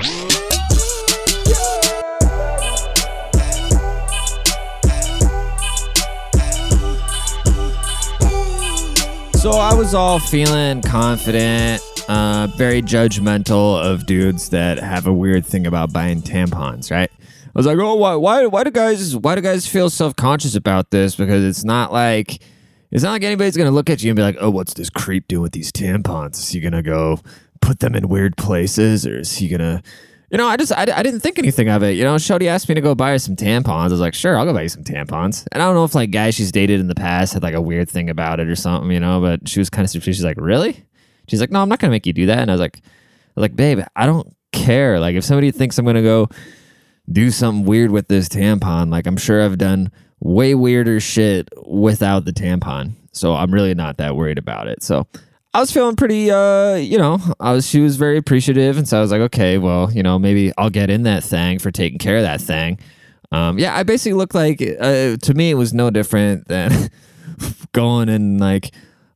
So I was all feeling confident, uh, very judgmental of dudes that have a weird thing about buying tampons, right? I was like, oh, why, why, why do guys, why do guys feel self conscious about this? Because it's not like, it's not like anybody's gonna look at you and be like, oh, what's this creep doing with these tampons? Is he gonna go put them in weird places, or is he gonna? You know, I just I, I didn't think anything of it. You know, Shody asked me to go buy her some tampons. I was like, sure, I'll go buy you some tampons. And I don't know if like guys she's dated in the past had like a weird thing about it or something, you know. But she was kind of she's like, really? She's like, no, I'm not gonna make you do that. And I was like, I was like, babe, I don't care. Like if somebody thinks I'm gonna go do something weird with this tampon, like I'm sure I've done way weirder shit without the tampon. So I'm really not that worried about it. So I was feeling pretty, uh, you know, I was. She was very appreciative, and so I was like, okay, well, you know, maybe I'll get in that thing for taking care of that thing. Um, yeah, I basically looked like uh, to me it was no different than going and like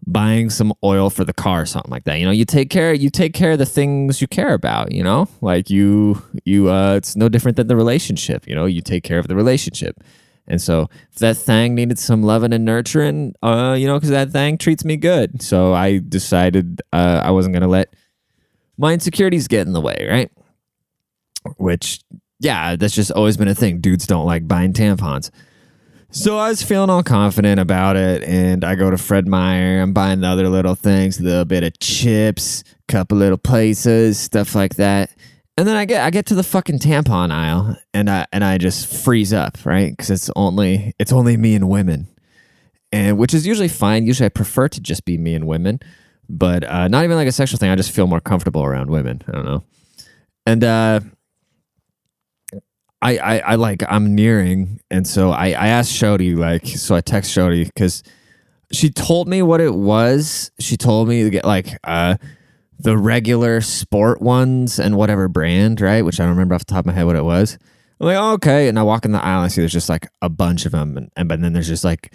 buying some oil for the car or something like that. You know, you take care, you take care of the things you care about. You know, like you, you, uh, it's no different than the relationship. You know, you take care of the relationship. And so if that thing needed some loving and nurturing, uh, you know, because that thing treats me good. So I decided uh, I wasn't going to let my insecurities get in the way, right? Which, yeah, that's just always been a thing. Dudes don't like buying tampons. So I was feeling all confident about it, and I go to Fred Meyer. I'm buying the other little things, a little bit of chips, couple little places, stuff like that. And then I get I get to the fucking tampon aisle and I and I just freeze up, right? Because it's only it's only me and women, and which is usually fine. Usually I prefer to just be me and women, but uh, not even like a sexual thing. I just feel more comfortable around women. I don't know, and uh, I, I I like I'm nearing, and so I I asked Shody like so I text Shody because she told me what it was. She told me to get like uh the regular sport ones and whatever brand, right? Which I don't remember off the top of my head what it was. I'm like, oh, okay. And I walk in the aisle and I see there's just like a bunch of them. And, and but then there's just like,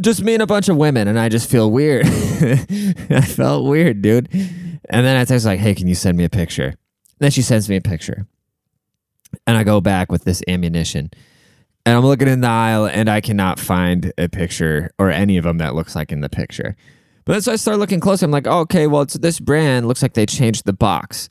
just me and a bunch of women. And I just feel weird. I felt weird, dude. And then I text like, hey, can you send me a picture? And then she sends me a picture. And I go back with this ammunition. And I'm looking in the aisle and I cannot find a picture or any of them that looks like in the picture. But so I start looking closer. I'm like, oh, okay, well, it's this brand. Looks like they changed the box.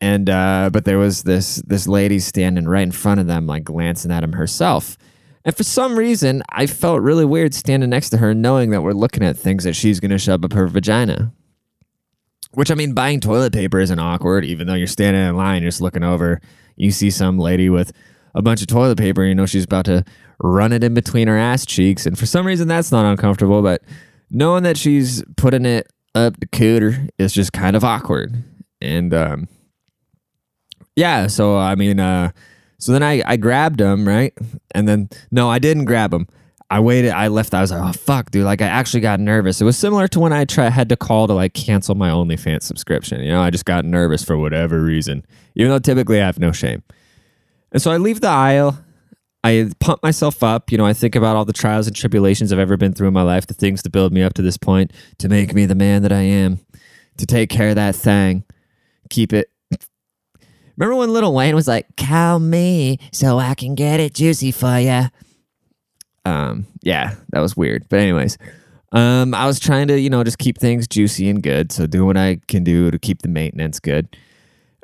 And uh, but there was this this lady standing right in front of them, like glancing at him herself. And for some reason, I felt really weird standing next to her, knowing that we're looking at things that she's to shove up her vagina. Which I mean, buying toilet paper isn't awkward, even though you're standing in line, you're just looking over. You see some lady with a bunch of toilet paper, you know she's about to run it in between her ass cheeks. And for some reason, that's not uncomfortable. But knowing that she's putting it up the cooter is just kind of awkward. And um, yeah, so I mean, uh, so then I, I grabbed him, right? And then, no, I didn't grab him. I waited. I left. I was like, oh fuck, dude. Like I actually got nervous. It was similar to when I try, had to call to like cancel my OnlyFans subscription. You know, I just got nervous for whatever reason, even though typically I have no shame. And so I leave the aisle. I pump myself up. You know, I think about all the trials and tribulations I've ever been through in my life, the things to build me up to this point, to make me the man that I am, to take care of that thing, keep it. Remember when Lil Wayne was like, "Cow me so I can get it juicy for you." Um, yeah, that was weird. But anyways, um, I was trying to, you know, just keep things juicy and good. So do what I can do to keep the maintenance good.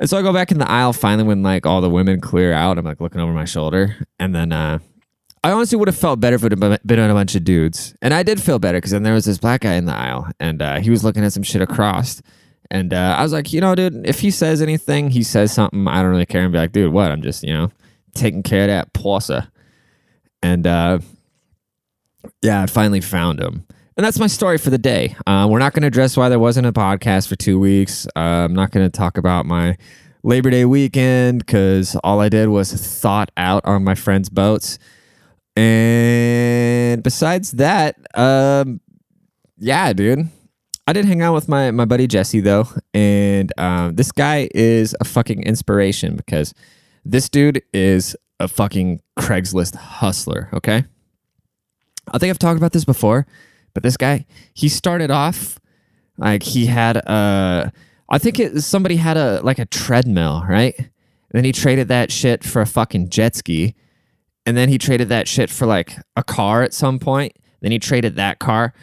And so I go back in the aisle finally when like all the women clear out. I'm like looking over my shoulder. And then uh, I honestly would have felt better if it had been on a bunch of dudes. And I did feel better because then there was this black guy in the aisle and uh, he was looking at some shit across. And uh, I was like, you know, dude, if he says anything, he says something, I don't really care. And be like, dude, what? I'm just, you know, taking care of that possa. And uh, yeah, I finally found him. And that's my story for the day. Uh, we're not going to address why there wasn't a podcast for two weeks. Uh, I'm not going to talk about my Labor Day weekend because all I did was thought out on my friends' boats. And besides that, um, yeah, dude. I did hang out with my, my buddy Jesse though, and um, this guy is a fucking inspiration because this dude is a fucking Craigslist hustler. Okay, I think I've talked about this before, but this guy he started off like he had a, I think it, somebody had a like a treadmill, right? And then he traded that shit for a fucking jet ski. And then he traded that shit for like a car at some point. Then he traded that car.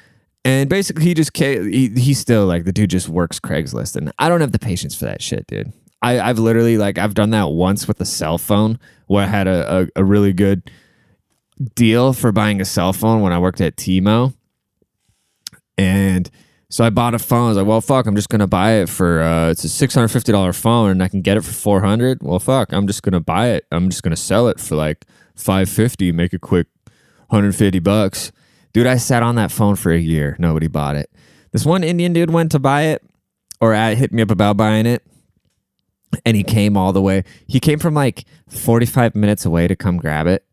And basically, he just he, he's still like the dude just works Craigslist, and I don't have the patience for that shit, dude. I, I've literally like I've done that once with a cell phone where I had a, a, a really good deal for buying a cell phone when I worked at T-Mo, and so I bought a phone. I was like, well, fuck, I'm just gonna buy it for uh, it's a six hundred fifty dollar phone, and I can get it for four hundred. Well, fuck, I'm just gonna buy it. I'm just gonna sell it for like five fifty, make a quick hundred fifty bucks. Dude, I sat on that phone for a year. Nobody bought it. This one Indian dude went to buy it, or hit me up about buying it, and he came all the way. He came from like forty five minutes away to come grab it.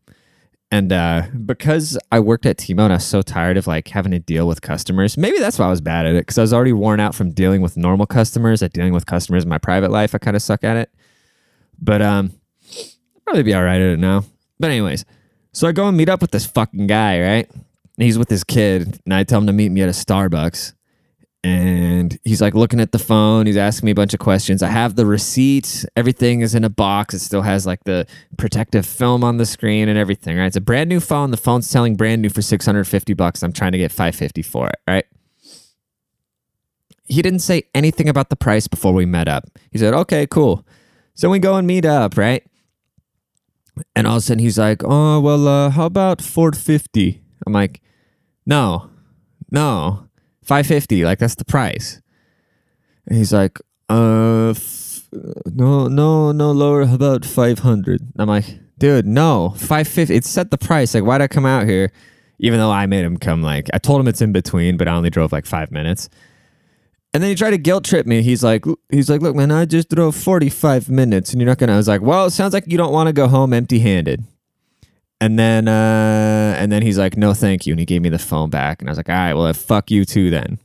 And uh, because I worked at T-Mobile, and I was so tired of like having to deal with customers. Maybe that's why I was bad at it because I was already worn out from dealing with normal customers. At dealing with customers in my private life, I kind of suck at it. But um, I'll probably be all right at it now. But anyways, so I go and meet up with this fucking guy, right? And he's with his kid, and I tell him to meet me at a Starbucks and he's like looking at the phone. He's asking me a bunch of questions. I have the receipt. Everything is in a box. It still has like the protective film on the screen and everything right? It's a brand new phone. The phone's selling brand new for 650 bucks. I'm trying to get 550 for it right? He didn't say anything about the price before we met up. He said okay cool. So we go and meet up right? And all of a sudden he's like oh well uh, how about 450 i'm like no no 550 like that's the price. And he's like uh f- no no no lower how about 500 i'm like dude no 550 it set the price like why'd i come out here? Even though i made him come like i told him it's in between but i only drove like five minutes. And then he tried to guilt trip me. He's like he's like look man i just drove 45 minutes and you're not gonna i was like well it sounds like you don't want to go home empty handed and then uh, and then he's like, "No, thank you," and he gave me the phone back, and I was like, "All right, well, fuck you too then."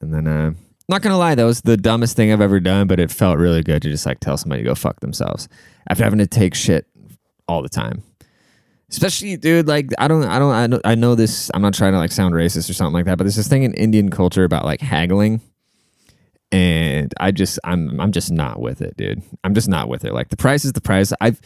And then, uh, not gonna lie, that was the dumbest thing I've ever done, but it felt really good to just like tell somebody to go fuck themselves after having to take shit all the time. Especially, dude, like I don't, I don't, I know, I know this. I'm not trying to like sound racist or something like that, but there's this thing in Indian culture about like haggling, and I just, I'm, I'm just not with it, dude. I'm just not with it. Like the price is the price. I've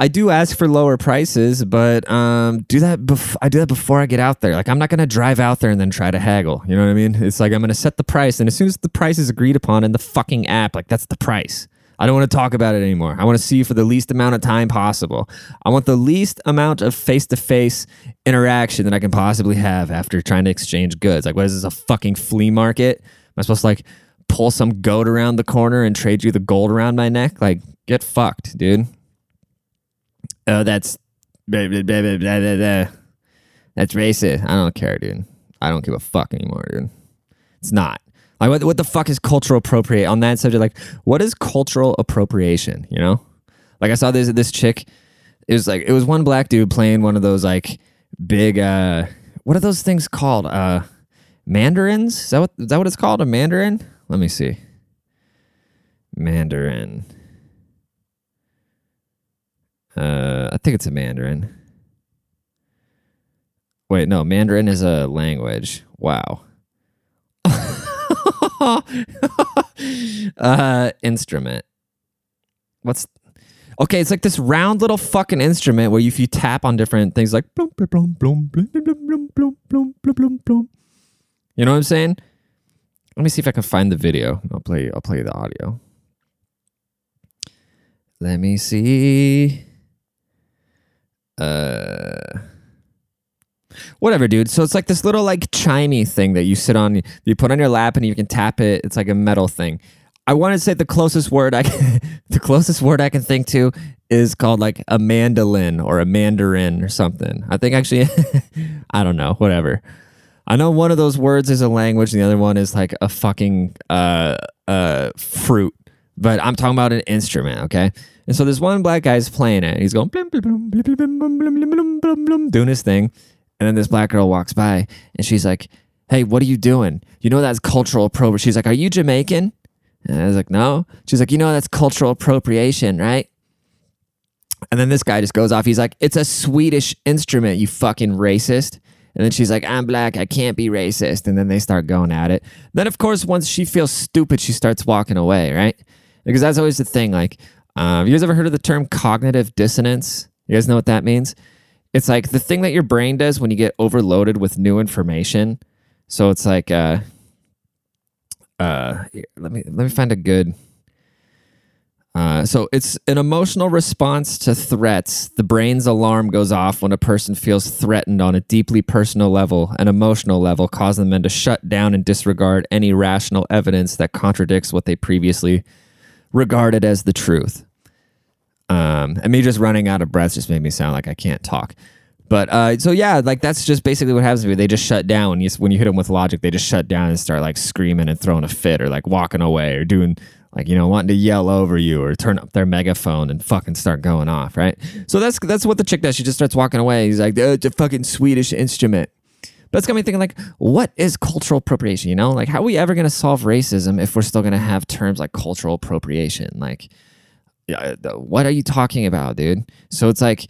I do ask for lower prices, but um, do that. Bef- I do that before I get out there. Like I'm not gonna drive out there and then try to haggle. You know what I mean? It's like I'm gonna set the price, and as soon as the price is agreed upon in the fucking app, like that's the price. I don't want to talk about it anymore. I want to see you for the least amount of time possible. I want the least amount of face to face interaction that I can possibly have after trying to exchange goods. Like, what is this, a fucking flea market? Am I supposed to like pull some goat around the corner and trade you the gold around my neck? Like, get fucked, dude. Oh, that's blah, blah, blah, that's racist. I don't care, dude. I don't give a fuck anymore, dude. It's not. Like what, what the fuck is cultural appropriate on that subject? Like, what is cultural appropriation? You know? Like I saw this this chick. It was like it was one black dude playing one of those like big uh what are those things called? Uh mandarins? Is that what is that what it's called? A mandarin? Let me see. Mandarin. Uh, I think it's a Mandarin. Wait, no, Mandarin is a language. Wow. uh, instrument. What's okay? It's like this round little fucking instrument where if you tap on different things, like blum, blum, blum, blum, blum, blum, blum, blum, blum, blum. You know what I'm saying? Let me see if I can find the video. I'll play. I'll play the audio. Let me see uh whatever dude. So it's like this little like chimey thing that you sit on you put on your lap and you can tap it. It's like a metal thing. I want to say the closest word i can the closest word i can think to is called like a mandolin or a mandarin or something. I think actually i don't know whatever. I know one of those words is a language and the other one is like a fucking uh uh fruit but i'm talking about an instrument okay and so this one black guy's playing it. He's going doing his thing. And then this black girl walks by and she's like, Hey, what are you doing? You know that's cultural appropriation. She's like, Are you Jamaican? And I was like, No. She's like, You know that's cultural appropriation, right? And then this guy just goes off. He's like, It's a Swedish instrument, you fucking racist. And then she's like, I'm black. I can't be racist. And then they start going at it. Then, of course, once she feels stupid, she starts walking away, right? Because that's always the thing. Like, Um, you guys ever heard of the term cognitive dissonance? You guys know what that means? It's like the thing that your brain does when you get overloaded with new information. So it's like, uh, uh, let me let me find a good. Uh, so it's an emotional response to threats. The brain's alarm goes off when a person feels threatened on a deeply personal level, an emotional level, causing them to shut down and disregard any rational evidence that contradicts what they previously regarded as the truth. Um, and me just running out of breath just made me sound like I can't talk. But uh, so yeah, like that's just basically what happens to me. They just shut down when you when you hit them with logic. They just shut down and start like screaming and throwing a fit or like walking away or doing like you know wanting to yell over you or turn up their megaphone and fucking start going off. Right. So that's that's what the chick does. She just starts walking away. He's like, oh, it's a fucking Swedish instrument. But it's got me thinking like, what is cultural appropriation? You know, like how are we ever going to solve racism if we're still going to have terms like cultural appropriation? Like, what are you talking about, dude? So it's like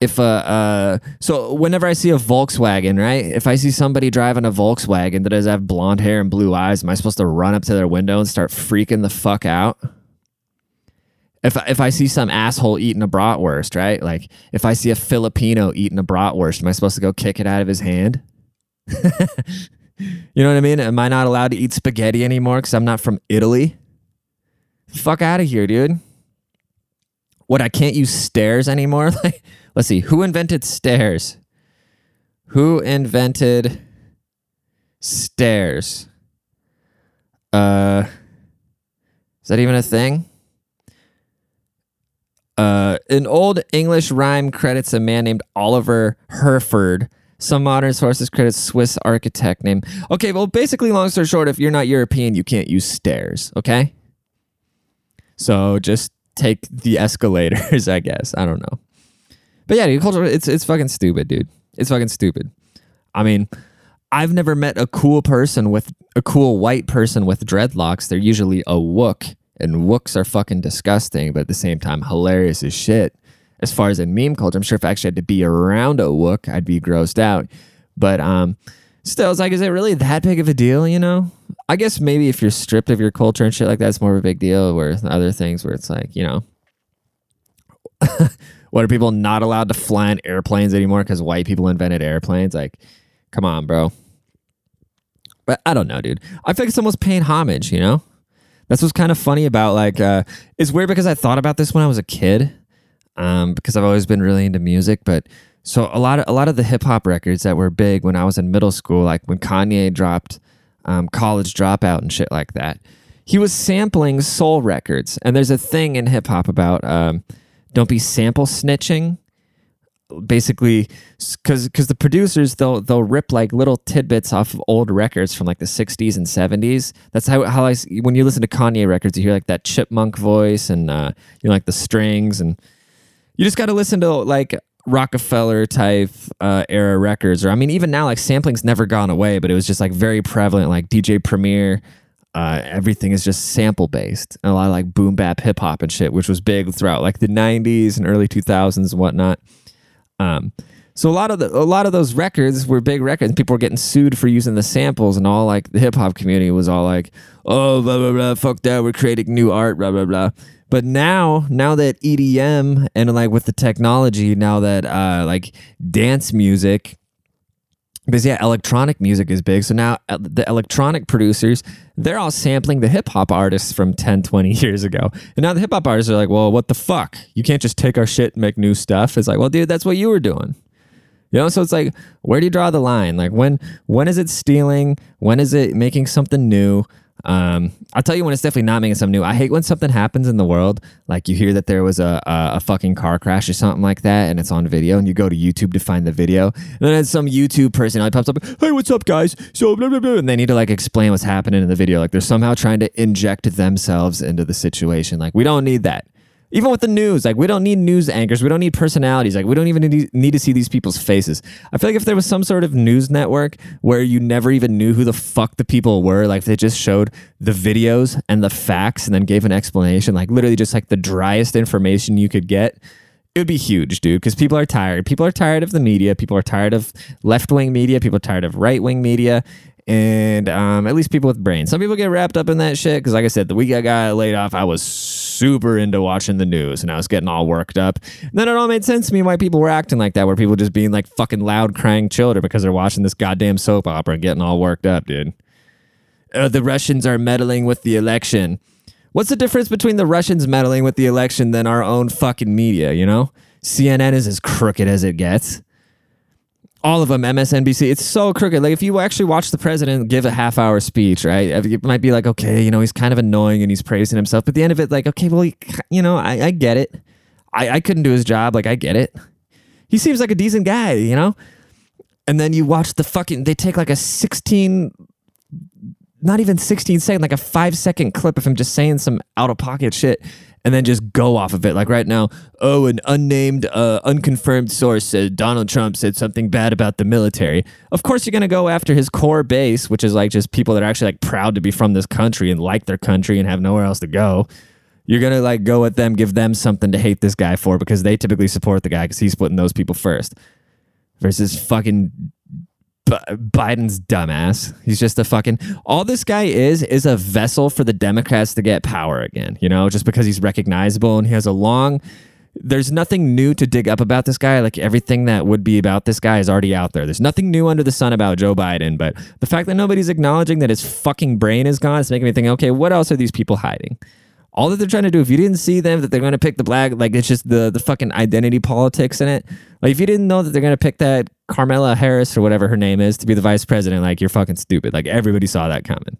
if uh, uh so whenever I see a Volkswagen, right? If I see somebody driving a Volkswagen that does have blonde hair and blue eyes, am I supposed to run up to their window and start freaking the fuck out? If if I see some asshole eating a bratwurst, right? Like if I see a Filipino eating a bratwurst, am I supposed to go kick it out of his hand? you know what I mean? Am I not allowed to eat spaghetti anymore because I'm not from Italy? Fuck out of here, dude. What I can't use stairs anymore? Like Let's see. Who invented stairs? Who invented stairs? Uh, is that even a thing? Uh, an old English rhyme credits a man named Oliver Herford. Some modern sources credit Swiss architect name. Okay, well, basically, long story short, if you're not European, you can't use stairs. Okay, so just take the escalators. I guess I don't know. But yeah, culture it's it's fucking stupid, dude. It's fucking stupid. I mean, I've never met a cool person with a cool white person with dreadlocks. They're usually a wook, and wooks are fucking disgusting, but at the same time, hilarious as shit. As far as in meme culture, I'm sure if I actually had to be around a wook, I'd be grossed out. But um, still, it's like, is it really that big of a deal? You know, I guess maybe if you're stripped of your culture and shit like that, it's more of a big deal. Where other things, where it's like, you know. What are people not allowed to fly in airplanes anymore because white people invented airplanes? Like, come on, bro. But I don't know, dude. I feel like it's almost paying homage, you know? That's what's kind of funny about like uh it's weird because I thought about this when I was a kid. Um, because I've always been really into music, but so a lot of a lot of the hip hop records that were big when I was in middle school, like when Kanye dropped um, college dropout and shit like that, he was sampling soul records. And there's a thing in hip hop about um, don't be sample snitching basically because because the producers they'll they'll rip like little tidbits off of old records from like the 60s and 70s that's how, how i when you listen to kanye records you hear like that chipmunk voice and uh you know like the strings and you just got to listen to like Roc-A-Fella type uh era records or i mean even now like sampling's never gone away but it was just like very prevalent like dj premier uh, everything is just sample based and a lot of like boom bap hip hop and shit, which was big throughout like the 90s and early 2000s and whatnot. Um, so a lot of the, a lot of those records were big records. People were getting sued for using the samples, and all like the hip hop community was all like, "Oh, blah blah blah, fuck that, we're creating new art, blah blah blah." But now, now that EDM and like with the technology, now that uh, like dance music because yeah, electronic music is big. So now the electronic producers, they're all sampling the hip hop artists from 10, 20 years ago. And now the hip hop artists are like, well, what the fuck? You can't just take our shit and make new stuff. It's like, well, dude, that's what you were doing. You know, so it's like, where do you draw the line? Like when when is it stealing? When is it making something new? Um, I'll tell you when it's definitely not making something new. I hate when something happens in the world, like you hear that there was a, a, a fucking car crash or something like that, and it's on video, and you go to YouTube to find the video, and then some YouTube personality pops up, "Hey, what's up, guys?" So blah blah blah, and they need to like explain what's happening in the video, like they're somehow trying to inject themselves into the situation. Like we don't need that. Even with the news, like we don't need news anchors, we don't need personalities, like we don't even need to see these people's faces. I feel like if there was some sort of news network where you never even knew who the fuck the people were, like they just showed the videos and the facts and then gave an explanation, like literally just like the driest information you could get, it would be huge, dude, because people are tired. People are tired of the media. People are tired of left wing media. People are tired of right wing media. and um, at least people with brains. Some people get wrapped up in that shit because, like I said, the week I got laid off, I was super into watching the news and I was getting all worked up. And then it all made sense to me why people were acting like that, where people just being like fucking loud, crying children because they're watching this goddamn soap opera and getting all worked up, dude. Uh, the Russians are meddling with the election. What's the difference between the Russians meddling with the election than our own fucking media, you know? CNN is as crooked as it gets all of them msnbc it's so crooked. Like if you actually watch the president give a half hour speech right it might be like okay you know he's kind of annoying and he's praising himself but at the end of it like okay well he, you know I, I get it. I, I couldn't do his job. Like i get it. He seems like a decent guy you know? And then you watch the fucking they take like a 16 not even 16 second like a five second clip of him just saying some out of pocket shit and then just go off of it. Like right now, oh, an unnamed, uh, unconfirmed source said Donald Trump said something bad about the military. Of course, you're going to go after his core base, which is like just people that are actually like proud to be from this country and like their country and have nowhere else to go. You're going to like go at them, give them something to hate this guy for because they typically support the guy because he's putting those people first versus fucking B- Biden's dumbass. He's just a fucking. All this guy is is a vessel for the Democrats to get power again. You know, just because he's recognizable and he has a long. There's nothing new to dig up about this guy. Like everything that would be about this guy is already out there. There's nothing new under the sun about Joe Biden. But the fact that nobody's acknowledging that his fucking brain is gone is making me think, okay, what else are these people hiding? All that they're trying to do if you didn't see them that they're going to pick the black like it's just the the fucking identity politics in it. Like if you didn't know that they're going to pick that Carmela Harris or whatever her name is to be the vice president like you're fucking stupid. Like everybody saw that coming.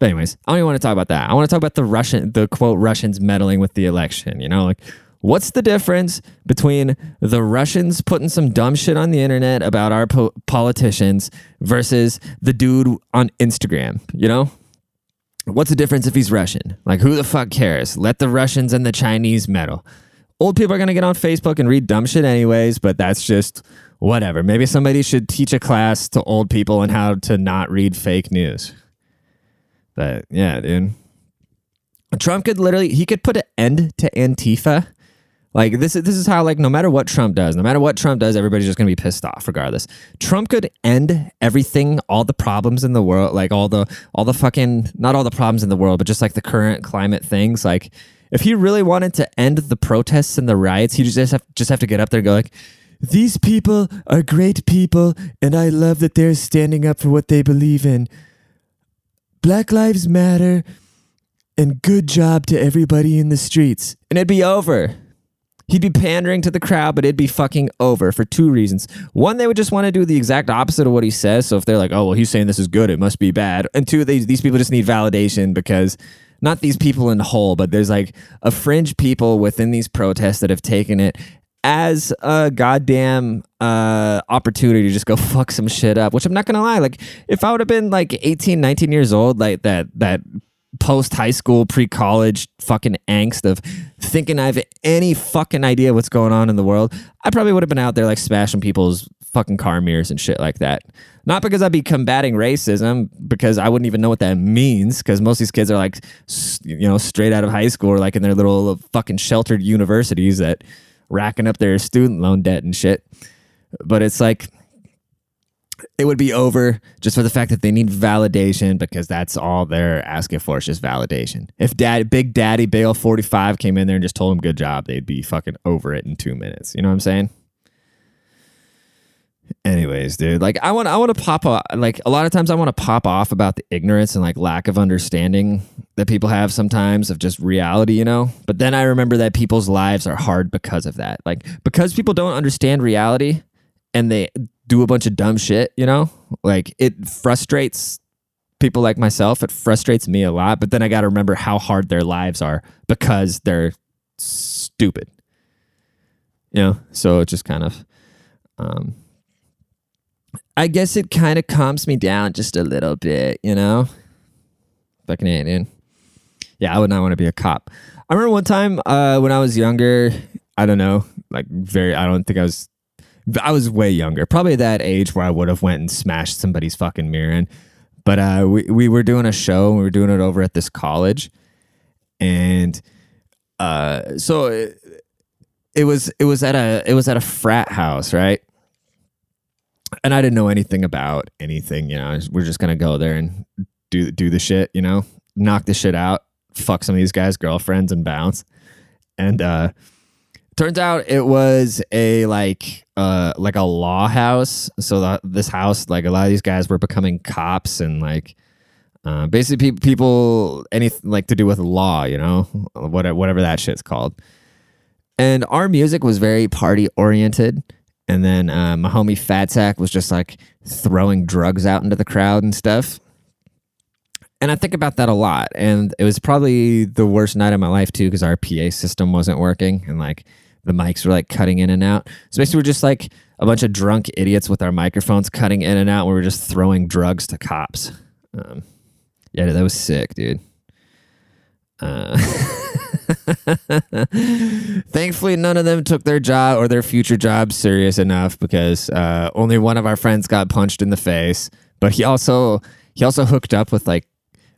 But anyways i don't even want to talk about that. I want to talk about the russian the quote russians meddling with the election you know? Like what's the difference between the russians putting some dumb shit on the internet about our po- politicians versus the dude on instagram you know What's the difference if he's Russian? Like, who the fuck cares? Let the Russians and the Chinese meddle. Old people are going to get on Facebook and read dumb shit anyways, but that's just whatever. Maybe somebody should teach a class to old people on how to not read fake news. But yeah, dude. Trump could literally, he could put an end to Antifa like this is this is how like no matter what Trump does, no matter what Trump does, everybody's just gonna be pissed off regardless. Trump could end everything, all the problems in the world, like all the all the fucking not all the problems in the world, but just like the current climate things. Like if he really wanted to end the protests and the riots, he just have just have to get up there and go like these people are great people, and I love that they're standing up for what they believe in. Black Lives Matter, and good job to everybody in the streets. And it'd be over. He'd be pandering to the crowd, but it'd be fucking over for two reasons. One, they would just want to do the exact opposite of what he says. So if they're like, oh, well, he's saying this is good, it must be bad. And two, they, these people just need validation because not these people in whole, but there's like a fringe people within these protests that have taken it as a goddamn uh, opportunity to just go fuck some shit up, which I'm not gonna lie. Like, if I would have been like 18, 19 years old, like that, that post high school, pre college fucking angst of thinking I have any fucking idea what's going on in the world, I probably would have been out there like smashing people's fucking car mirrors and shit like that. Not because I'd be combating racism, because I wouldn't even know what that means. Because most of these kids are like, you know, straight out of high school or like in their little fucking sheltered universities that racking up their student loan debt and shit. But it's like, it would be over just for the fact that they need validation because that's all they're asking for is just validation. If dad, Big Daddy Bale 45 came in there and just told him good job, they'd be fucking over it in two minutes. You know what I'm saying? Anyways, dude, like I want, I want to pop off. Like a lot of times, I want to pop off about the ignorance and like lack of understanding that people have sometimes of just reality, you know. But then I remember that people's lives are hard because of that. Like because people don't understand reality, and they do a bunch of dumb shit, you know? Like it frustrates people like myself. It frustrates me a lot, but then I got to remember how hard their lives are because they're stupid. You know? So it just kind of um I guess it kind of calms me down just a little bit, you know? Fucking alien. Yeah, I would not want to be a cop. I remember one time uh, when I was younger, I don't know, like very, I don't think I was I was way younger, probably that age where I would have went and smashed somebody's fucking mirror in. But uh, we we were doing a show. and we were doing it over at this college, and uh, so it, it was it was at a it was at a frat house, right? and I didn't know anything about anything. You know, we're just gonna go there and do do the shit. You know, knock the shit out, fuck some of these guys' girlfriends, and bounce. And uh, turns out it was a like uh like a law house. So this house, like a lot of these guys were becoming cops and like. Uh, basically, pe- people anything like to do with law, you know, whatever, whatever that shit's called. And our music was very party oriented. And then uh, my homie Fatsack was just like throwing drugs out into the crowd and stuff. And I think about that a lot. And it was probably the worst night of my life too, because our PA system wasn't working and like the mics were like cutting in and out. So basically, we're just like a bunch of drunk idiots with our microphones cutting in and out. And we were just throwing drugs to cops. Um, yeah, that was sick, dude. Uh, thankfully, none of them took their job or their future job serious enough because uh, only one of our friends got punched in the face. But he also he also hooked up with like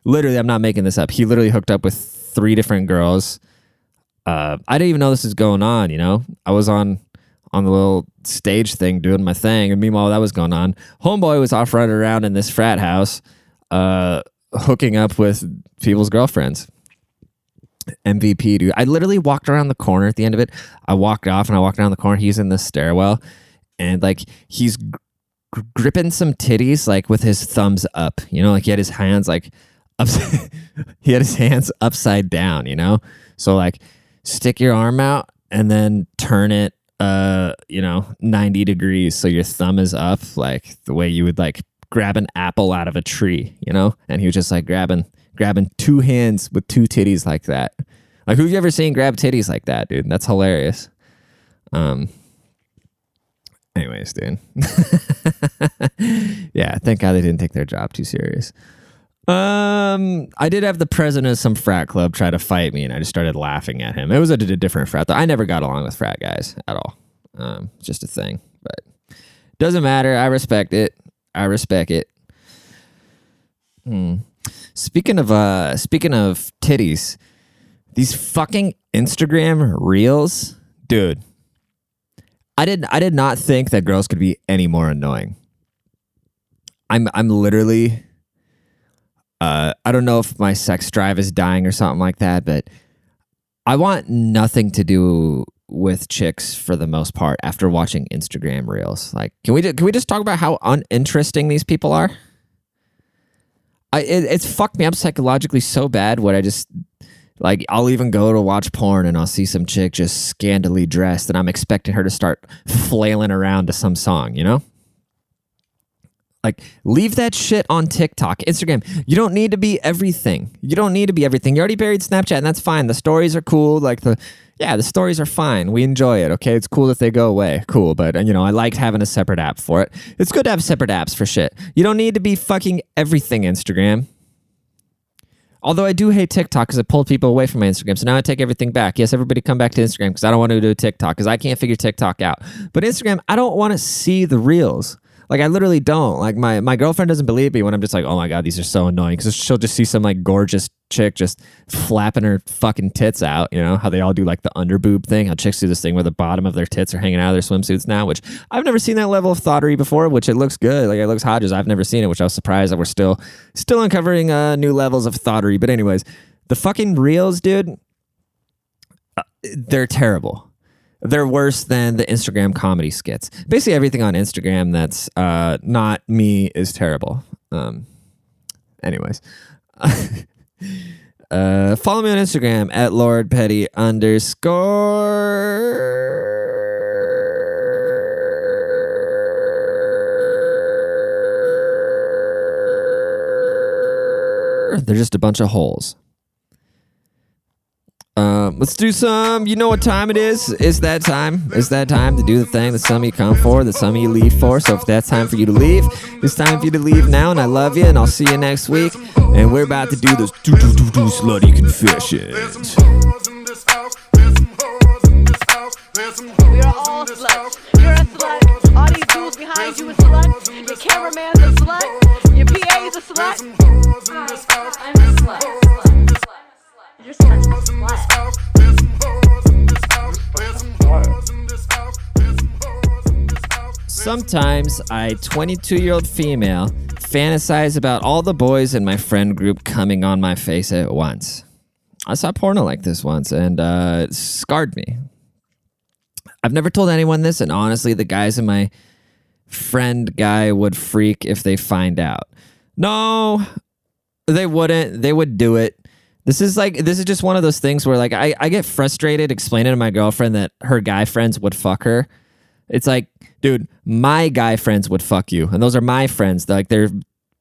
literally, I'm not making this up. He literally hooked up with three different girls. Uh, I didn't even know this was going on. You know, I was on on the little stage thing doing my thing, and meanwhile that was going on. Homeboy was off running around in this frat house. Uh, hooking up with people's girlfriends. MVP, dude. I literally walked around the corner at the end of it. I walked off and I walked around the corner. He's in the stairwell and like he's gr- gripping some titties like with his thumbs up. You know, like he had his hands like he had his hands upside down. You know, so like stick your arm out and then turn it uh you know 90 degrees so your thumb is up like the way you would like grab an apple out of a tree, you know? And he was just like grabbing grabbing two hands with two titties like that. Like who've you ever seen grab titties like that, dude? That's hilarious. Um anyways, dude. yeah, thank God they didn't take their job too serious. Um, I did have the president of some frat club try to fight me, and I just started laughing at him. It was a, a different frat. Though. I never got along with frat guys at all. Um, just a thing, but doesn't matter. I respect it. I respect it. Hmm. Speaking of uh speaking of titties, these fucking Instagram reels, dude. I did I did not think that girls could be any more annoying. I'm I'm literally uh I don't know if my sex drive is dying or something like that, but I want nothing to do with chicks for the most part after watching Instagram reels. Like, can we can we just talk about how uninteresting these people are? I it, it's fucked me up psychologically so bad. What I just like, I'll even go to watch porn and I'll see some chick just scantily dressed, and I'm expecting her to start flailing around to some song. You know. Like, leave that shit on TikTok, Instagram. You don't need to be everything. You don't need to be everything. You already buried Snapchat, and that's fine. The stories are cool. Like the yeah, the stories are fine. We enjoy it. Okay, it's cool that they go away. Cool, but you know, I liked having a separate app for it. It's good to have separate apps for shit. You don't need to be fucking everything Instagram. Although I do hate TikTok because it pulled people away from my Instagram. So now I take everything back. Yes, everybody come back to Instagram because I don't want to do TikTok because I can't figure TikTok out. But Instagram, I don't want to see the reels. Like I literally don't. Like my my girlfriend doesn't believe me when I'm just like, oh my god, these are so annoying. Because she'll just see some like gorgeous chick just flapping her fucking tits out. You know how they all do like the underboob thing. How chicks do this thing where the bottom of their tits are hanging out of their swimsuits now. Which I've never seen that level of thoughterry before. Which it looks good. Like it looks Hodges. I've never seen it. Which I was surprised that we're still still uncovering uh, new levels of thoughterry. But anyways, the fucking reels, dude. Uh, they're terrible they're worse than the Instagram comedy skits. Basically, everything on Instagram that's uh, not me is terrible. Um, anyways, uh, follow me on Instagram at Lord Petty underscore. They're just a bunch of holes. Um, let's do some. You know what time it is? It's that time. It's that time to do the thing that some of you come for, that some of you leave for. So if that's time for you to leave, it's time for you to leave now. And I love you, and I'll see you next week. And we're about to do this do do do do slutty confessions. We are all sluts. You're a slut. All these dudes behind you a slut. Your cameraman's a slut. Your PA's a slut. Sometimes I, 22 year old female, fantasize about all the boys in my friend group coming on my face at once. I saw porno like this once and uh, it scarred me. I've never told anyone this, and honestly, the guys in my friend guy would freak if they find out. No, they wouldn't. They would do it. This is like this is just one of those things where like I, I get frustrated explaining to my girlfriend that her guy friends would fuck her. It's like, dude, my guy friends would fuck you, and those are my friends. Like they're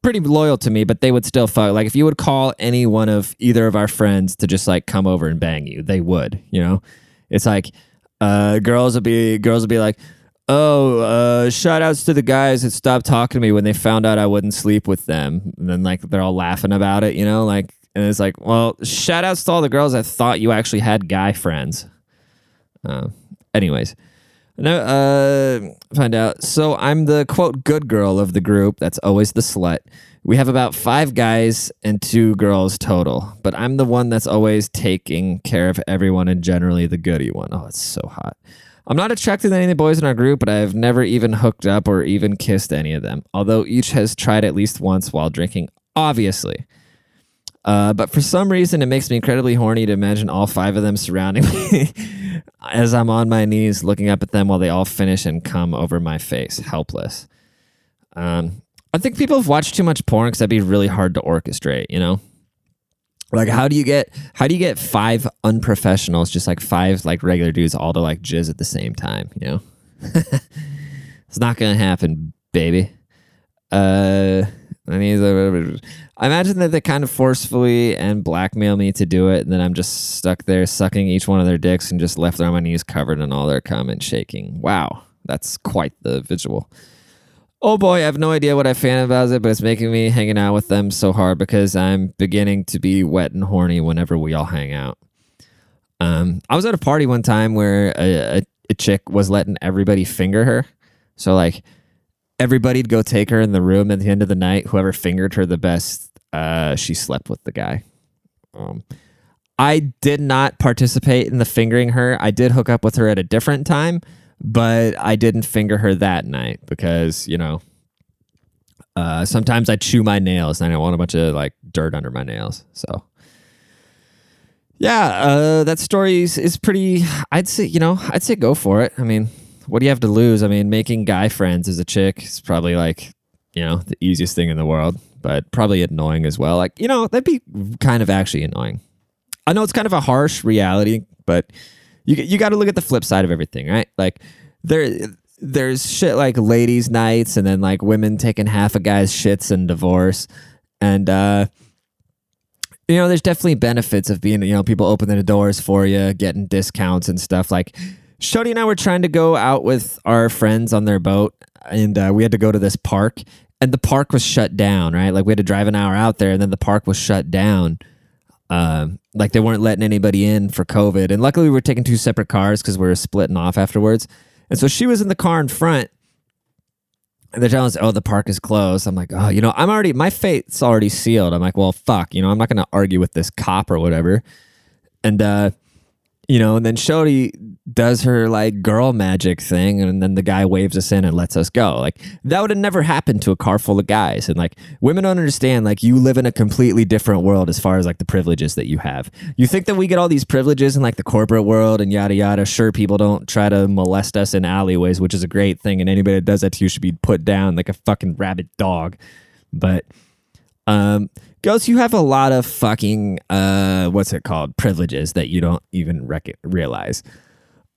pretty loyal to me, but they would still fuck. Like if you would call any one of either of our friends to just like come over and bang you, they would. You know, it's like uh, girls would be girls would be like, oh, uh, shout outs to the guys that stopped talking to me when they found out I wouldn't sleep with them. And then like they're all laughing about it, you know, like and it's like, well, shout outs to all the girls that thought you actually had guy friends. Uh, anyways. No, uh, find out. So I'm the quote good girl of the group. That's always the slut. We have about five guys and two girls total, but I'm the one that's always taking care of everyone and generally the goody one. Oh, it's so hot. I'm not attracted to any of the boys in our group, but I've never even hooked up or even kissed any of them, although each has tried at least once while drinking, obviously. Uh, but for some reason, it makes me incredibly horny to imagine all five of them surrounding me as I'm on my knees looking up at them while they all finish and come over my face, helpless. Um, I think people have watched too much porn because that'd be really hard to orchestrate, you know? Like how do you get how do you get five unprofessionals, just like five like regular dudes, all to like jizz at the same time, you know? it's not gonna happen, baby. Uh I mean, I imagine that they kind of forcefully and blackmail me to do it, and then I'm just stuck there sucking each one of their dicks and just left there on my knees covered in all their cum and shaking. Wow, that's quite the visual. Oh boy, I have no idea what I fan about it, but it's making me hanging out with them so hard because I'm beginning to be wet and horny whenever we all hang out. Um, I was at a party one time where a, a, a chick was letting everybody finger her. So like everybody'd go take her in the room at the end of the night. Whoever fingered her the best, uh, she slept with the guy. Um, I did not participate in the fingering her. I did hook up with her at a different time, but I didn't finger her that night because, you know, uh, sometimes I chew my nails and I don't want a bunch of like dirt under my nails. So, yeah, uh, that story is, is pretty. I'd say, you know, I'd say go for it. I mean, what do you have to lose? I mean, making guy friends as a chick is probably like, you know, the easiest thing in the world, but probably annoying as well. Like, you know, that'd be kind of actually annoying. I know it's kind of a harsh reality, but you you got to look at the flip side of everything, right? Like there there's shit like ladies' nights and then like women taking half a guy's shits and divorce. And uh you know, there's definitely benefits of being, you know, people opening the doors for you, getting discounts and stuff. Like Shody and I were trying to go out with our friends on their boat, and uh, we had to go to this park, and the park was shut down. Right, like we had to drive an hour out there, and then the park was shut down. Um, like they weren't letting anybody in for COVID, and luckily we were taking two separate cars because we were splitting off afterwards. And so she was in the car in front, and they're telling us, "Oh, the park is closed." I'm like, "Oh, you know, I'm already my fate's already sealed." I'm like, "Well, fuck, you know, I'm not going to argue with this cop or whatever." And uh, you know, and then Shody does her like girl magic thing, and then the guy waves us in and lets us go. Like that would have never happened to a car full of guys. And like women don't understand, like you live in a completely different world as far as like the privileges that you have. You think that we get all these privileges in like the corporate world and yada yada. Sure, people don't try to molest us in alleyways, which is a great thing, and anybody that does that to you should be put down like a fucking rabid dog. But um Ghost, you have a lot of fucking uh, what's it called? Privileges that you don't even rec- realize.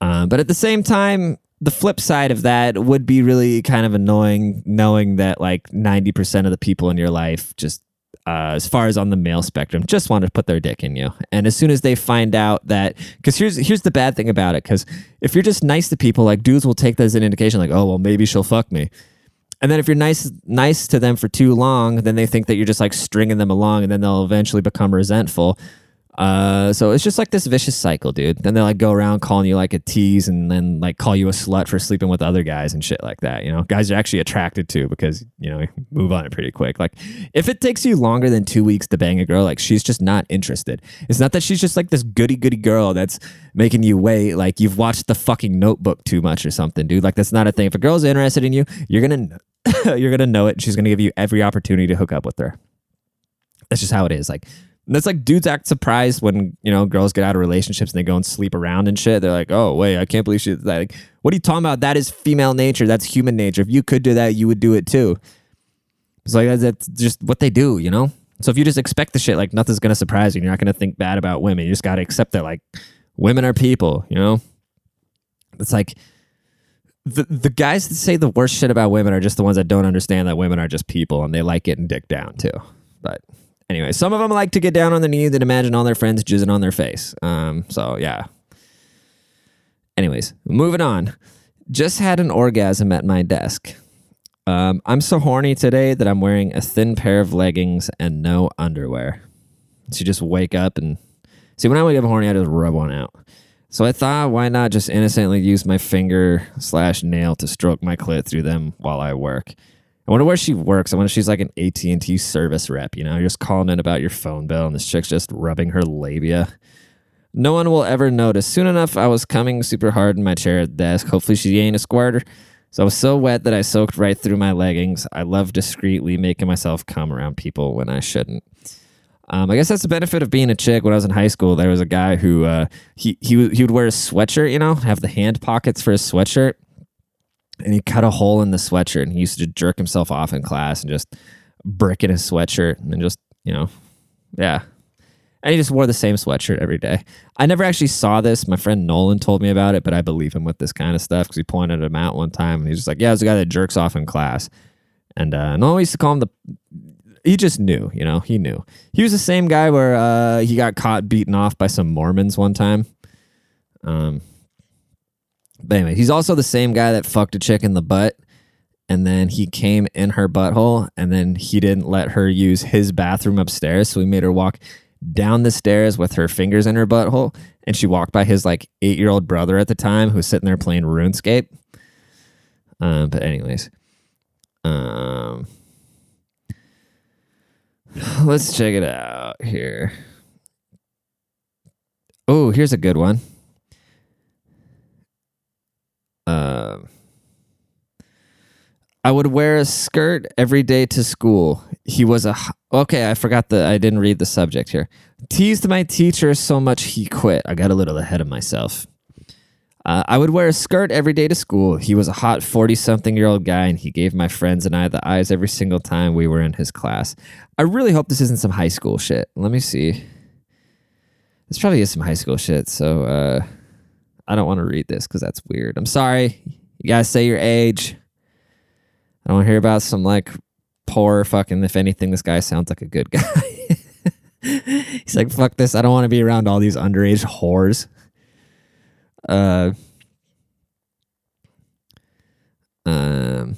Um, but at the same time, the flip side of that would be really kind of annoying, knowing that like ninety percent of the people in your life, just uh, as far as on the male spectrum, just want to put their dick in you. And as soon as they find out that, because here's here's the bad thing about it, because if you're just nice to people, like dudes will take that as an indication, like, oh well, maybe she'll fuck me. And then if you're nice nice to them for too long, then they think that you're just like stringing them along, and then they'll eventually become resentful. Uh, so it's just like this vicious cycle, dude. Then they like go around calling you like a tease and then like call you a slut for sleeping with other guys and shit like that. You know, guys are actually attracted to because, you know, move on it pretty quick. Like if it takes you longer than two weeks to bang a girl, like she's just not interested. It's not that she's just like this goody goody girl that's making you wait. Like you've watched the fucking notebook too much or something, dude. Like that's not a thing. If a girl's interested in you, you're to, you're to know it. She's to give you every opportunity to hook up with her. That's just how it is. Like and it's like dudes act surprised when you know girls get out of relationships and they go and sleep around and shit. They're like, "Oh wait, I can't believe she's like, what are you talking about? That is female nature. That's human nature. If you could do that, you would do it too." It's like that's just what they do, you know. So if you just expect the shit, like nothing's gonna surprise you. You're not gonna think bad about women. You just gotta accept that like women are people, you know. It's like the the guys that say the worst shit about women are just the ones that don't understand that women are just people and they like getting dick down too. But anyway, some of them like to get down on their knees and imagine all their friends jizzing on their face. Um, so yeah. Anyways, moving on. Just had an orgasm at my desk. Um, I'm so horny today that I'm wearing a thin pair of leggings and no underwear. So you just wake up and see when I wake up horny, I just rub one out. So I thought, why not just innocently use my finger slash nail to stroke my clit through them while I work? I wonder where she works. I wonder if she's like an AT and T service rep. You know, you're just calling in about your phone bill, and this chick's just rubbing her labia. No one will ever notice. Soon enough, I was coming super hard in my chair at the desk. Hopefully, she ain't a squirter. So I was so wet that I soaked right through my leggings. I love discreetly making myself come around people when I shouldn't. Um, I guess that's the benefit of being a chick. When I was in high school, there was a guy who uh, he he he would wear a sweatshirt, you know, have the hand pockets for his sweatshirt, and he cut a hole in the sweatshirt and he used to jerk himself off in class and just brick in his sweatshirt and then just you know yeah. And he just wore the same sweatshirt every day. I never actually saw this. My friend nolan told me about it but i believe him with this kind of stuff because he pointed him out one time and he's just like yeah there's a guy that jerks off in class. And uh nolan used to call him the he just knew you know he knew. He was the same guy where uh he got caught beaten off by some mormons one time. Um but anyway, he's also the same guy that fucked a chick in the butt and then he came in her butthole and then he didn't let her use his bathroom upstairs. So he made her walk down the stairs with her fingers in her butthole. And she walked by his like eight year old brother at the time who was sitting there playing RuneScape. Um, but, anyways, um, let's check it out here. Oh, here's a good one. Uh, I would wear a skirt every day to school. He was a okay. I forgot the. I didn't read the subject here. Teased my teacher so much he quit. I got a little ahead of myself. Uh, I would wear a skirt every day to school. He was a hot forty-something-year-old guy, and he gave my friends and I the eyes every single time we were in his class. I really hope this isn't some high school shit. Let me see. This probably is some high school shit. So. uh I don't want to read this because that's weird. I'm sorry. You guys say your age. I don't want to hear about some like poor fucking. If anything, this guy sounds like a good guy. He's like, fuck this. I don't want to be around all these underage whores. Uh. Um.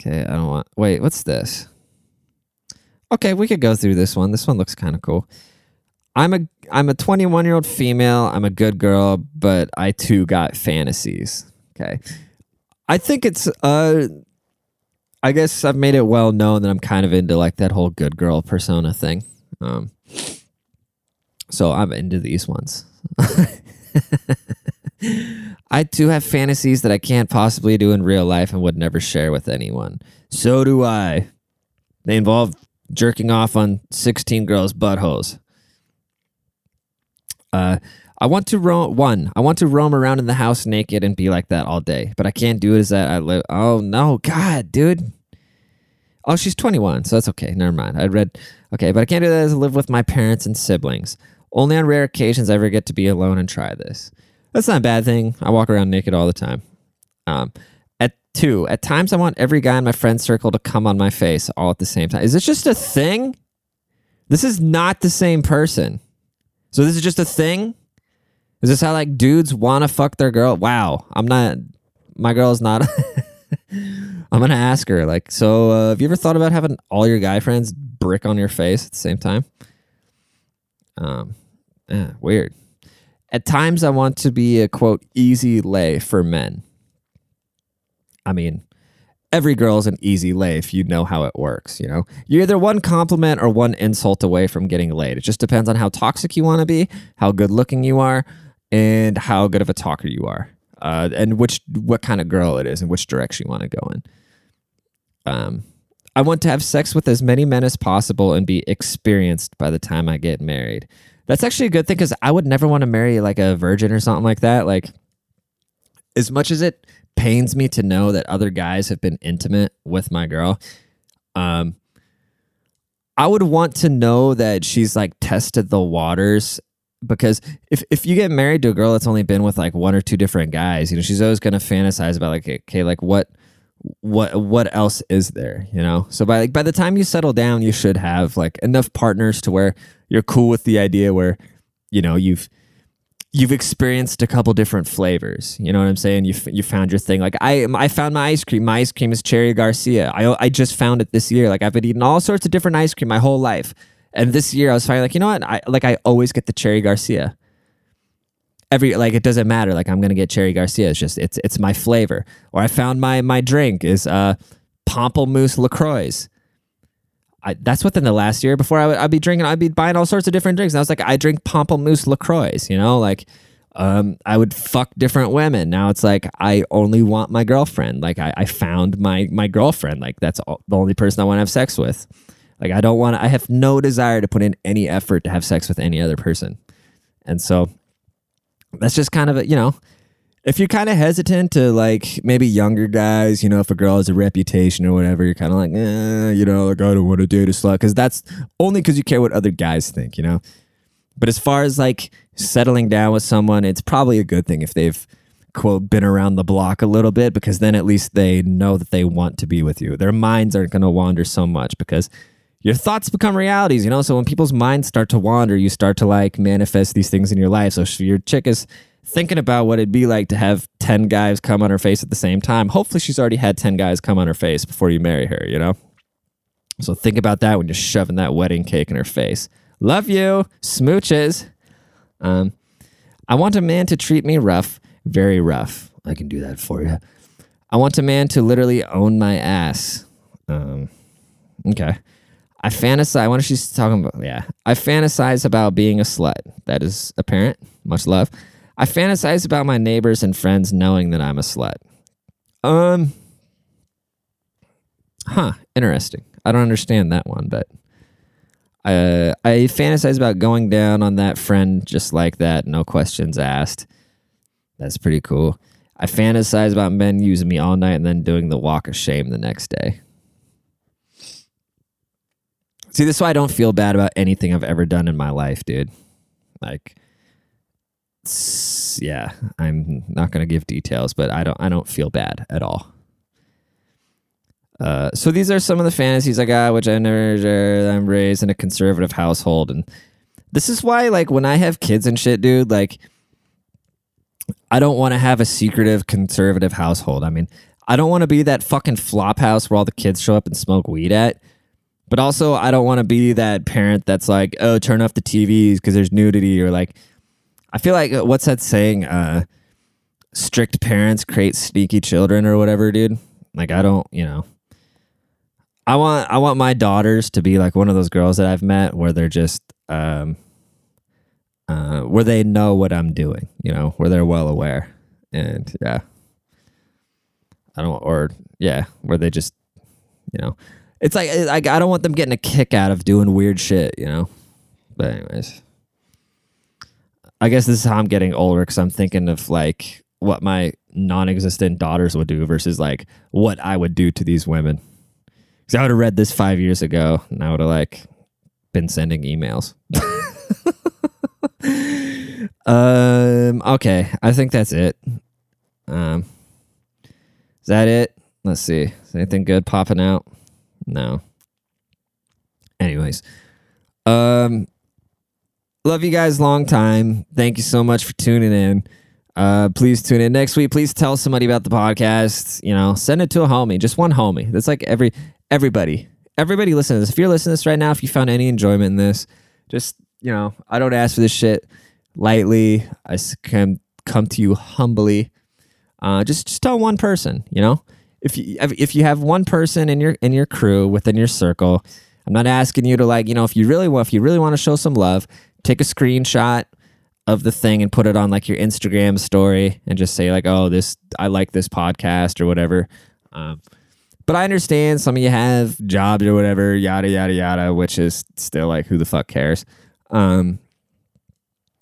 Okay, I don't want. Wait, what's this? Okay, we could go through this one. This one looks kind of cool. I'm a I'm a 21 year old female. I'm a good girl, but I too got fantasies. Okay, I think it's uh, I guess I've made it well known that I'm kind of into like that whole good girl persona thing. Um, so I'm into these ones. I too have fantasies that I can't possibly do in real life and would never share with anyone. So do I. They involve jerking off on 16 girls' buttholes. Uh, I want to roam one. I want to roam around in the house naked and be like that all day, but I can't do it as that I live. Oh no, God, dude. Oh, she's 21, so that's okay. Never mind. I read okay, but I can't do that as I live with my parents and siblings. Only on rare occasions I ever get to be alone and try this. That's not a bad thing. I walk around naked all the time. Um, at two, at times I want every guy in my friend circle to come on my face all at the same time. Is this just a thing? This is not the same person. So this is just a thing? Is this how like dudes want to fuck their girl? Wow, I'm not. My girl's not. I'm gonna ask her like, so uh, have you ever thought about having all your guy friends brick on your face at the same time? Um, eh, weird. At times, I want to be a quote easy lay for men. I mean, every girl's an easy lay if you know how it works. You know, you're either one compliment or one insult away from getting laid. It just depends on how toxic you want to be, how good looking you are, and how good of a talker you are, uh, and which what kind of girl it is and which direction you want to go in. Um, I want to have sex with as many men as possible and be experienced by the time I get married. That's actually a good thing because I would never want to marry like a virgin or something like that. Like, as much as it pains me to know that other guys have been intimate with my girl, um, I would want to know that she's like tested the waters because if if you get married to a girl that's only been with like one or two different guys, you know, she's always gonna fantasize about like, okay, like what what what else is there you know? So by like by the time you settle down you should have like enough partners to where you're cool with the idea where you know you've you've experienced a couple different flavors you know what i'm saying? You you found your thing. Like i i found my ice cream. My ice cream is cherry garcia. I i just found it this year. Like i've been eating all sorts of different ice cream my whole life. And this year i was finally like you know what? I like i always get the cherry garcia. Every like it doesn't matter. Like i'm gonna get cherry garcia. It's just it's it's my flavor. Or i found my my drink is uh pamplemousse lacroix I, that's within the last year before I would I'd be drinking I'd be buying all sorts of different drinks. And I was like I drink pamplemousse lacroix you know like um, I would fuck different women. Now it's like I only want my girlfriend. Like I, I found my my girlfriend. Like that's all, the only person I want to have sex with. Like I don't want to, I have no desire to put in any effort to have sex with any other person. And so that's just kind of a, you know, if you're kind of hesitant to like maybe younger guys, you know, if a girl has a reputation or whatever, you're kind of like, eh, you know, like I don't want to date a slut because that's only because you care what other guys think, you know. But as far as like settling down with someone, it's probably a good thing if they've quote been around the block a little bit because then at least they know that they want to be with you. Their minds aren't going to wander so much because your thoughts become realities, you know? So when people's minds start to wander, you start to like manifest these things in your life. So your chick is thinking about what it'd be like to have 10 guys come on her face at the same time. Hopefully she's already had 10 guys come on her face before you marry her, you know? So think about that when you're shoving that wedding cake in her face. Love you. Smooches. Um, I want a man to treat me rough, very rough. I can do that for you. I want a man to literally own my ass. Um, okay. I fantasize. What is she talking about? Yeah, I fantasize about being a slut. That is apparent. Much love. I fantasize about my neighbors and friends knowing that I'm a slut. Um, huh. Interesting. I don't understand that one, but uh, I fantasize about going down on that friend just like that, no questions asked. That's pretty cool. I fantasize about men using me all night and then doing the walk of shame the next day. See, this is why I don't feel bad about anything I've ever done in my life, dude. Like, yeah, I'm not gonna give details, but I don't, I don't feel bad at all. Uh, so these are some of the fantasies I got, which I never. I'm raised in a conservative household, and this is why, like, when I have kids and shit, dude, like, I don't want to have a secretive conservative household. I mean, I don't want to be that fucking flop house where all the kids show up and smoke weed at. But also, I don't want to be that parent that's like, oh, turn off the TVs because there's nudity, or like, I feel like uh, what's that saying? Uh, strict parents create sneaky children, or whatever, dude. Like, I don't, you know, I want I want my daughters to be like one of those girls that I've met where they're just, um, uh, where they know what I'm doing, you know, where they're well aware, and yeah, I don't, or yeah, where they just, you know it's like like I don't want them getting a kick out of doing weird shit, you know. But anyways, I guess this is how I'm getting older because I'm thinking of like what my non-existent daughters would do versus like what I would do to these women. Because I would have read this five years ago, and I would have like been sending emails. um. Okay, I think that's it. Um. Is that it? Let's see. Is anything good popping out? No. Anyways, um, love you guys long time. Thank you so much for tuning in. Uh, please tune in next week. Please tell somebody about the podcast. You know, send it to a homie, just one homie. That's like every everybody, everybody listen to this. If you're listening to this right now, if you found any enjoyment in this, just you know, I don't ask for this shit lightly. I can come to you humbly. Uh, just just tell one person, you know. If you if if you have one person in your in your crew within your circle, I'm not asking you to like, you know, if you really want if you really want to show some love, take a screenshot of the thing and put it on like your Instagram story and just say like, "Oh, this I like this podcast" or whatever. Um, but I understand some of you have jobs or whatever, yada yada yada, which is still like, who the fuck cares? Um,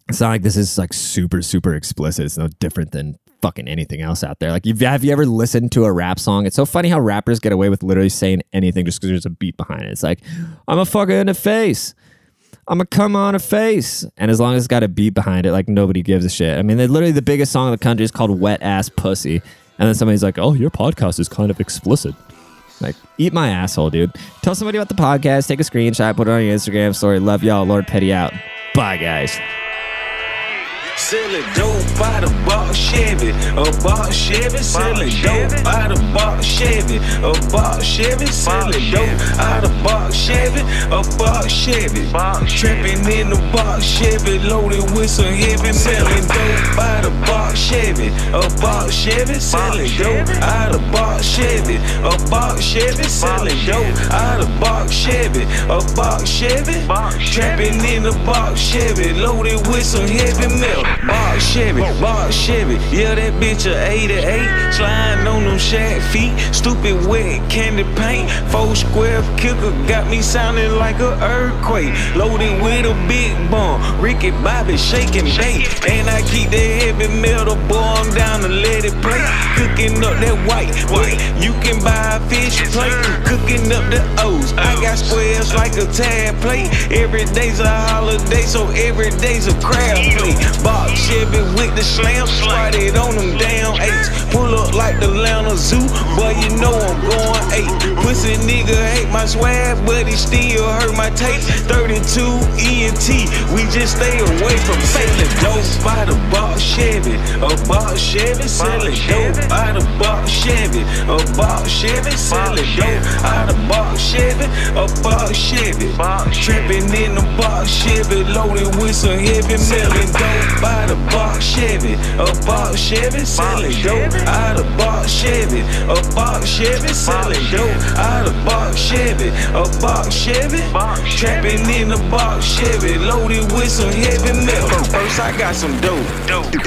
it's not like this is like super super explicit. It's no different than fucking anything else out there. Like, have you ever listened to a rap song? It's so funny how rappers get away with literally saying anything just because there's a beat behind it. It's like, I'm a fucker in the face. I'm a come on a face. And as long as it's got a beat behind it, like nobody gives a shit. I mean, they literally the biggest song in the country is called Wet Ass Pussy. And then somebody's like, oh, your podcast is kind of explicit. Like, eat my asshole, dude. Tell somebody about the podcast, take a screenshot, put it on your Instagram story. Love y'all. Lord Petty out. Bye, guys. Selling dope by the box Chevy, a box Chevy. Selling dope by the box Chevy, a box Chevy. Selling dope out of box Chevy, a box Chevy. Trapping in the box Chevy, loaded with some heavy. Selling dope by the box Chevy, a box Chevy. Selling dope out of box Chevy, a box Chevy. Selling dope out of box Chevy, a box Chevy. Trapping in the box Chevy, loaded with some heavy metal. Box Chevy, box Chevy, yeah that bitch a 88. Sliding on them shag feet, stupid wet candy paint. Four square kicker got me sounding like a earthquake. Loaded with a big bomb, Ricky Bobby shaking bait. And I keep that heavy metal I'm down to let it play. Cooking up that white, white. You can buy a fish plate. Cooking up the O's. I got squares like a tab plate. Every day's a holiday, so every day's a crab plate. Box Chevy with the slam, started on them damn eights. Pull up like the Atlanta Zoo, boy, you know I'm going eight. Pussy nigga hate my swag, but he still hurt my taste. 32 ENT, we just stay away from failing. Dope by the box Chevy, a box Chevy, selling dope out of box Chevy, a box Chevy, selling dope out of box Chevy, a box Chevy. Trapping in the box Chevy, loaded with some heavy selling dope by the box Chevy, a box Chevy, selling dope out of box Chevy, a box Chevy, selling dope out of box Chevy, a box Chevy. Trapping in the box Chevy, loaded with some heavy metal. First I got some dope,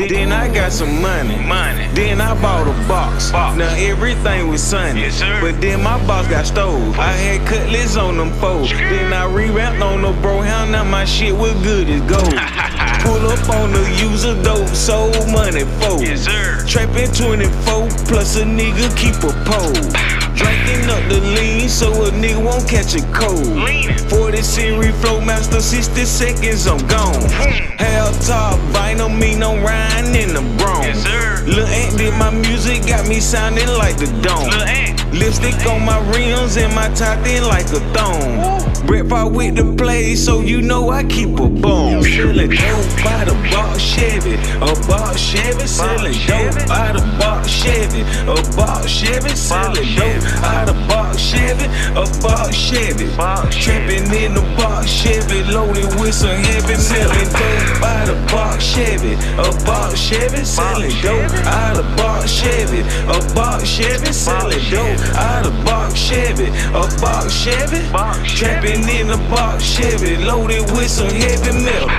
then I got some money, money. Then I bought a box. Now everything was sunny, but then my box got stole. I had cutlets on them foes, then I revamped on the bro hound. Now my shit was good as gold. Pull up on the user dope, sold money fold. Yes, sir. Trapping 24 plus a nigga keep a pole. Drinking up the lean so a nigga won't catch a cold. 40 series flow master, 60 seconds I'm gone. Hell top vinyl mean I'm riding in the Bronx. Yes, sir. Lil Ant did my music, got me sounding like the dome. Lipstick on my rims and my top thin like a thong. Brett Favre with the play, so you know I keep a bone. Selling dope by the box Chevy, a box Chevy, selling dope out of box Chevy, a box Chevy, selling dope out of box Chevy, a box Chevy. Trapping in the box Chevy, loaded with some heavy selling dope out of box Chevy, a box Chevy, selling dope out of box Chevy, a box Chevy, selling dope out of box Chevy, a box Chevy. Trapping in a box Chevy, loaded with some heavy metal.